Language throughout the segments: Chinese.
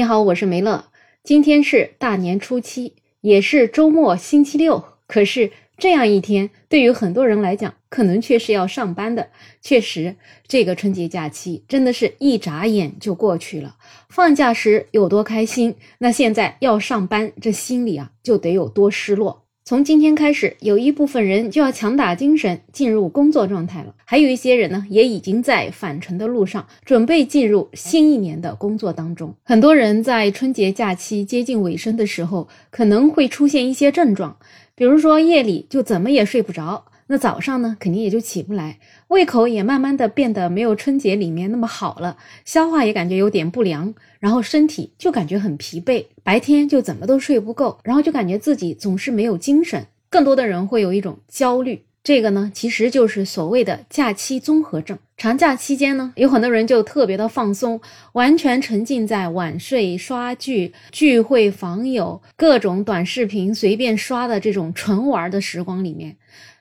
你好，我是梅乐。今天是大年初七，也是周末星期六。可是这样一天，对于很多人来讲，可能却是要上班的。确实，这个春节假期真的是一眨眼就过去了。放假时有多开心，那现在要上班，这心里啊就得有多失落。从今天开始，有一部分人就要强打精神进入工作状态了，还有一些人呢，也已经在返程的路上，准备进入新一年的工作当中。很多人在春节假期接近尾声的时候，可能会出现一些症状，比如说夜里就怎么也睡不着。那早上呢，肯定也就起不来，胃口也慢慢的变得没有春节里面那么好了，消化也感觉有点不良，然后身体就感觉很疲惫，白天就怎么都睡不够，然后就感觉自己总是没有精神。更多的人会有一种焦虑，这个呢，其实就是所谓的假期综合症。长假期间呢，有很多人就特别的放松，完全沉浸在晚睡、刷剧、聚会、访友、各种短视频随便刷的这种纯玩的时光里面。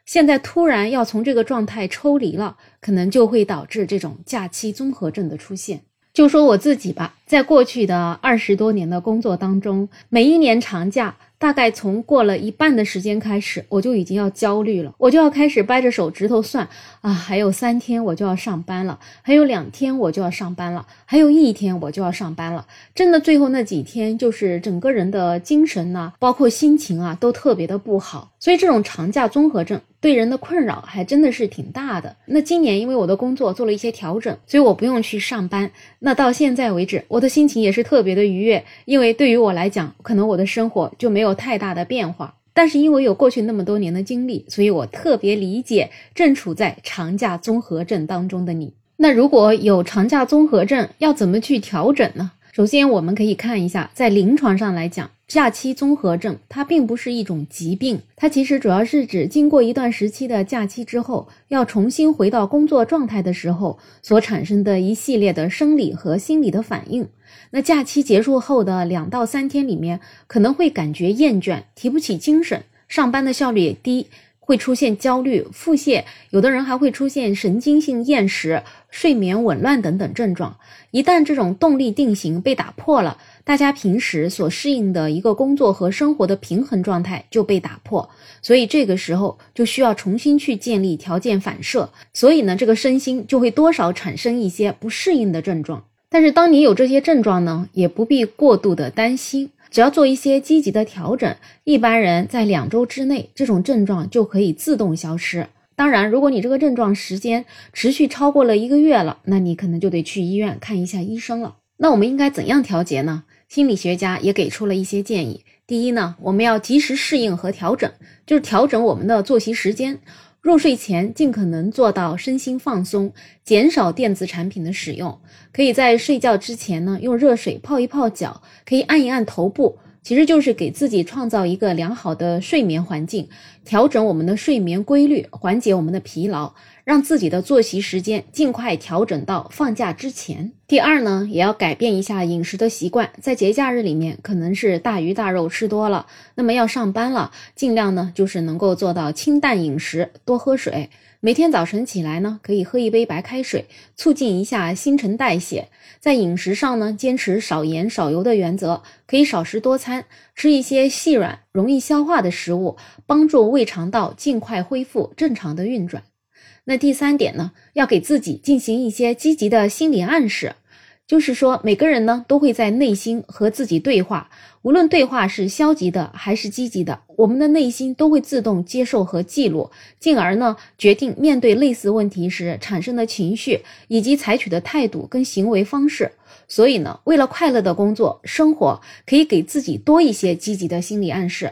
现在突然要从这个状态抽离了，可能就会导致这种假期综合症的出现。就说我自己吧，在过去的二十多年的工作当中，每一年长假。大概从过了一半的时间开始，我就已经要焦虑了，我就要开始掰着手指头算啊，还有三天我就要上班了，还有两天我就要上班了，还有一天我就要上班了。真的，最后那几天，就是整个人的精神呢，包括心情啊，都特别的不好。所以这种长假综合症对人的困扰还真的是挺大的。那今年因为我的工作做了一些调整，所以我不用去上班。那到现在为止，我我的心情也是特别的愉悦，因为对于我来讲，可能我的生活就没有太大的变化。但是因为有过去那么多年的经历，所以我特别理解正处在长假综合症当中的你。那如果有长假综合症，要怎么去调整呢？首先，我们可以看一下，在临床上来讲。假期综合症，它并不是一种疾病，它其实主要是指经过一段时期的假期之后，要重新回到工作状态的时候所产生的一系列的生理和心理的反应。那假期结束后的两到三天里面，可能会感觉厌倦，提不起精神，上班的效率也低，会出现焦虑、腹泻，有的人还会出现神经性厌食、睡眠紊乱等等症状。一旦这种动力定型被打破了，大家平时所适应的一个工作和生活的平衡状态就被打破，所以这个时候就需要重新去建立条件反射，所以呢，这个身心就会多少产生一些不适应的症状。但是当你有这些症状呢，也不必过度的担心，只要做一些积极的调整，一般人在两周之内，这种症状就可以自动消失。当然，如果你这个症状时间持续超过了一个月了，那你可能就得去医院看一下医生了。那我们应该怎样调节呢？心理学家也给出了一些建议。第一呢，我们要及时适应和调整，就是调整我们的作息时间。入睡前尽可能做到身心放松，减少电子产品的使用。可以在睡觉之前呢，用热水泡一泡脚，可以按一按头部。其实就是给自己创造一个良好的睡眠环境，调整我们的睡眠规律，缓解我们的疲劳，让自己的作息时间尽快调整到放假之前。第二呢，也要改变一下饮食的习惯，在节假日里面可能是大鱼大肉吃多了，那么要上班了，尽量呢就是能够做到清淡饮食，多喝水。每天早晨起来呢，可以喝一杯白开水，促进一下新陈代谢。在饮食上呢，坚持少盐少油的原则，可以少食多餐，吃一些细软、容易消化的食物，帮助胃肠道尽快恢复正常的运转。那第三点呢，要给自己进行一些积极的心理暗示。就是说，每个人呢都会在内心和自己对话，无论对话是消极的还是积极的，我们的内心都会自动接受和记录，进而呢决定面对类似问题时产生的情绪以及采取的态度跟行为方式。所以呢，为了快乐的工作生活，可以给自己多一些积极的心理暗示。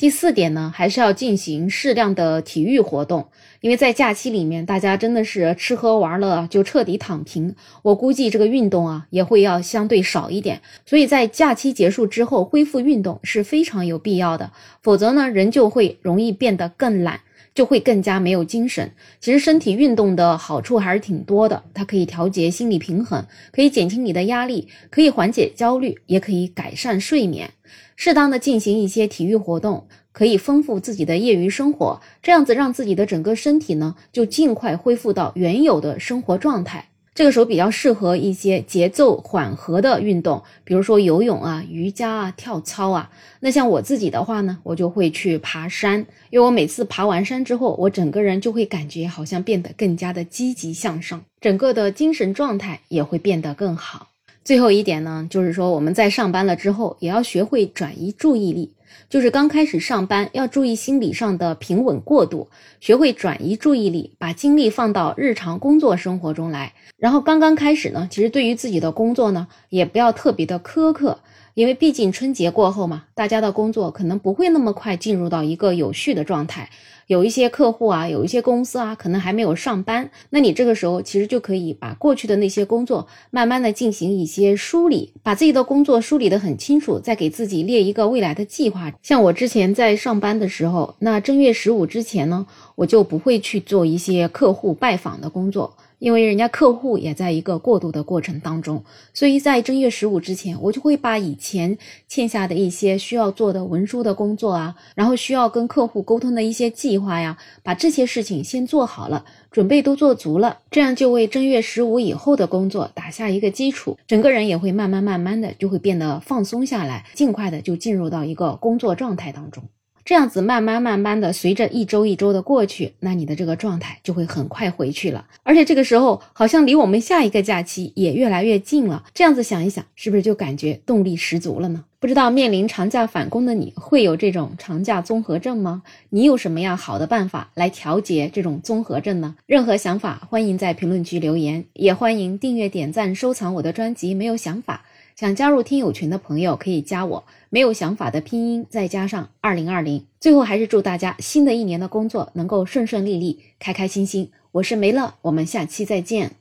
第四点呢，还是要进行适量的体育活动，因为在假期里面，大家真的是吃喝玩乐就彻底躺平。我估计这个运动啊，也会要相对少一点。所以在假期结束之后，恢复运动是非常有必要的。否则呢，人就会容易变得更懒，就会更加没有精神。其实身体运动的好处还是挺多的，它可以调节心理平衡，可以减轻你的压力，可以缓解焦虑，也可以改善睡眠。适当的进行一些体育活动，可以丰富自己的业余生活，这样子让自己的整个身体呢，就尽快恢复到原有的生活状态。这个时候比较适合一些节奏缓和的运动，比如说游泳啊、瑜伽啊、跳操啊。那像我自己的话呢，我就会去爬山，因为我每次爬完山之后，我整个人就会感觉好像变得更加的积极向上，整个的精神状态也会变得更好。最后一点呢，就是说我们在上班了之后，也要学会转移注意力。就是刚开始上班，要注意心理上的平稳过渡，学会转移注意力，把精力放到日常工作生活中来。然后刚刚开始呢，其实对于自己的工作呢，也不要特别的苛刻。因为毕竟春节过后嘛，大家的工作可能不会那么快进入到一个有序的状态，有一些客户啊，有一些公司啊，可能还没有上班。那你这个时候其实就可以把过去的那些工作慢慢的进行一些梳理，把自己的工作梳理的很清楚，再给自己列一个未来的计划。像我之前在上班的时候，那正月十五之前呢，我就不会去做一些客户拜访的工作。因为人家客户也在一个过渡的过程当中，所以在正月十五之前，我就会把以前欠下的一些需要做的文书的工作啊，然后需要跟客户沟通的一些计划呀，把这些事情先做好了，准备都做足了，这样就为正月十五以后的工作打下一个基础，整个人也会慢慢慢慢的就会变得放松下来，尽快的就进入到一个工作状态当中。这样子慢慢慢慢的，随着一周一周的过去，那你的这个状态就会很快回去了。而且这个时候好像离我们下一个假期也越来越近了。这样子想一想，是不是就感觉动力十足了呢？不知道面临长假返工的你会有这种长假综合症吗？你有什么样好的办法来调节这种综合症呢？任何想法欢迎在评论区留言，也欢迎订阅、点赞、收藏我的专辑。没有想法。想加入听友群的朋友可以加我，没有想法的拼音再加上二零二零。最后还是祝大家新的一年的工作能够顺顺利利、开开心心。我是梅乐，我们下期再见。